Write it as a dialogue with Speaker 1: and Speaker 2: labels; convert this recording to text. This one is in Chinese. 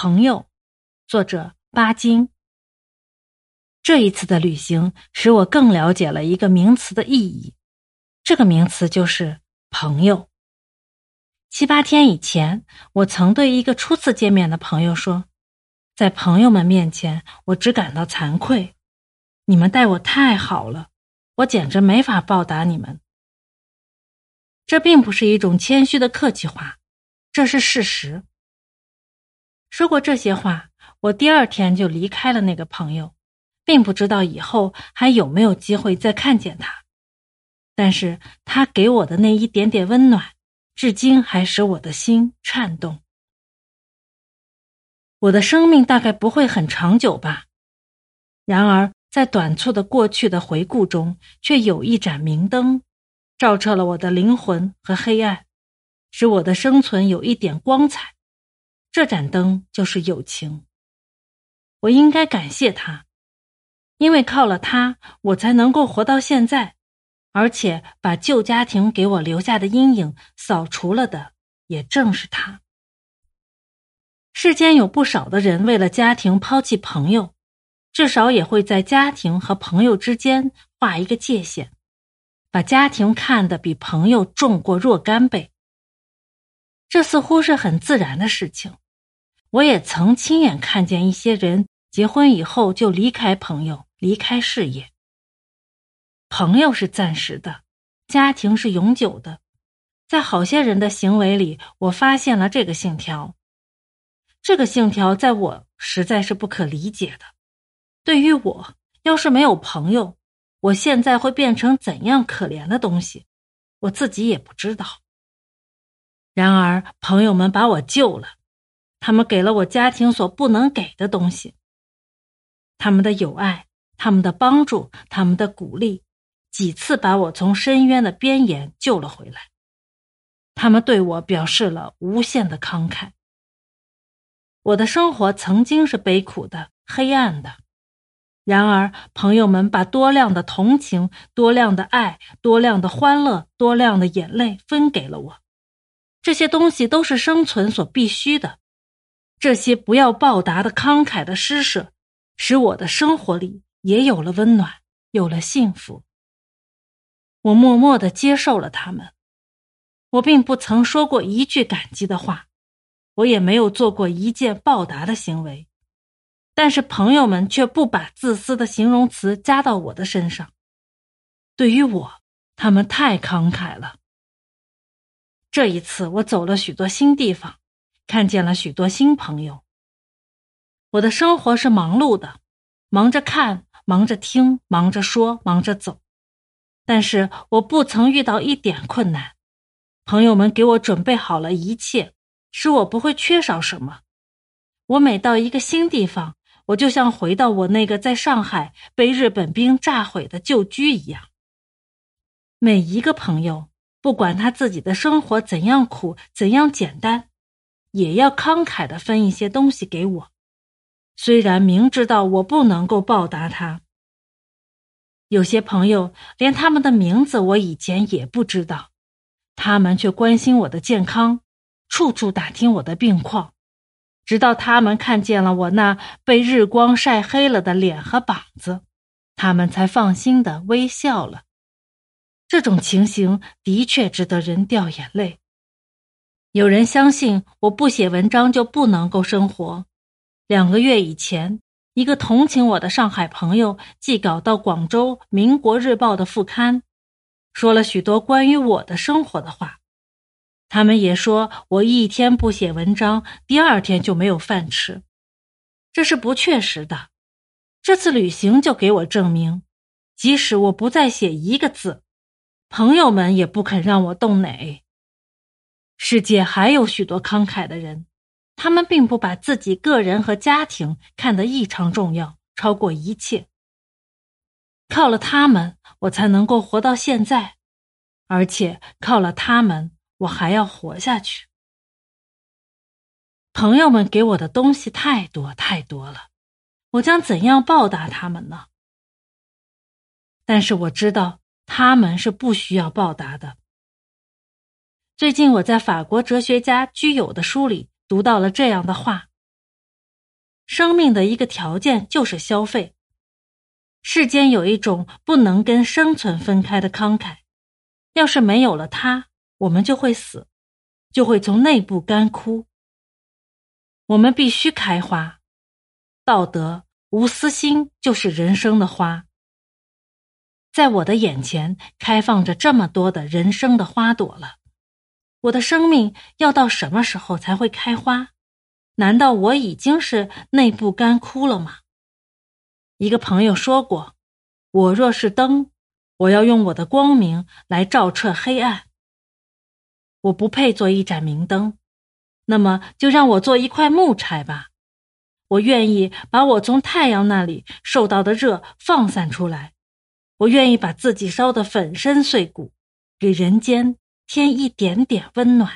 Speaker 1: 朋友，作者巴金。这一次的旅行使我更了解了一个名词的意义，这个名词就是朋友。七八天以前，我曾对一个初次见面的朋友说：“在朋友们面前，我只感到惭愧。你们待我太好了，我简直没法报答你们。”这并不是一种谦虚的客气话，这是事实。说过这些话，我第二天就离开了那个朋友，并不知道以后还有没有机会再看见他。但是他给我的那一点点温暖，至今还使我的心颤动。我的生命大概不会很长久吧，然而在短促的过去的回顾中，却有一盏明灯，照彻了我的灵魂和黑暗，使我的生存有一点光彩。这盏灯就是友情。我应该感谢他，因为靠了他，我才能够活到现在，而且把旧家庭给我留下的阴影扫除了的，也正是他。世间有不少的人为了家庭抛弃朋友，至少也会在家庭和朋友之间画一个界限，把家庭看得比朋友重过若干倍。这似乎是很自然的事情。我也曾亲眼看见一些人结婚以后就离开朋友，离开事业。朋友是暂时的，家庭是永久的。在好些人的行为里，我发现了这个信条。这个信条在我实在是不可理解的。对于我，要是没有朋友，我现在会变成怎样可怜的东西，我自己也不知道。然而，朋友们把我救了，他们给了我家庭所不能给的东西。他们的友爱，他们的帮助，他们的鼓励，几次把我从深渊的边沿救了回来。他们对我表示了无限的慷慨。我的生活曾经是悲苦的、黑暗的，然而朋友们把多量的同情、多量的爱、多量的欢乐、多量的眼泪分给了我。这些东西都是生存所必须的，这些不要报答的慷慨的施舍，使我的生活里也有了温暖，有了幸福。我默默的接受了他们，我并不曾说过一句感激的话，我也没有做过一件报答的行为，但是朋友们却不把自私的形容词加到我的身上。对于我，他们太慷慨了。这一次，我走了许多新地方，看见了许多新朋友。我的生活是忙碌的，忙着看，忙着听，忙着说，忙着走。但是我不曾遇到一点困难，朋友们给我准备好了一切，使我不会缺少什么。我每到一个新地方，我就像回到我那个在上海被日本兵炸毁的旧居一样。每一个朋友。不管他自己的生活怎样苦，怎样简单，也要慷慨的分一些东西给我。虽然明知道我不能够报答他，有些朋友连他们的名字我以前也不知道，他们却关心我的健康，处处打听我的病况，直到他们看见了我那被日光晒黑了的脸和膀子，他们才放心的微笑了。这种情形的确值得人掉眼泪。有人相信我不写文章就不能够生活。两个月以前，一个同情我的上海朋友寄稿到广州《民国日报》的副刊，说了许多关于我的生活的话。他们也说我一天不写文章，第二天就没有饭吃。这是不确实的。这次旅行就给我证明，即使我不再写一个字。朋友们也不肯让我动馁。世界还有许多慷慨的人，他们并不把自己个人和家庭看得异常重要，超过一切。靠了他们，我才能够活到现在，而且靠了他们，我还要活下去。朋友们给我的东西太多太多了，我将怎样报答他们呢？但是我知道。他们是不需要报答的。最近我在法国哲学家居有的书里读到了这样的话：生命的一个条件就是消费。世间有一种不能跟生存分开的慷慨，要是没有了它，我们就会死，就会从内部干枯。我们必须开花，道德无私心就是人生的花。在我的眼前开放着这么多的人生的花朵了，我的生命要到什么时候才会开花？难道我已经是内部干枯了吗？一个朋友说过：“我若是灯，我要用我的光明来照彻黑暗。我不配做一盏明灯。”那么就让我做一块木柴吧，我愿意把我从太阳那里受到的热放散出来，我愿意把自己烧得粉身碎骨，给人间添一点点温暖。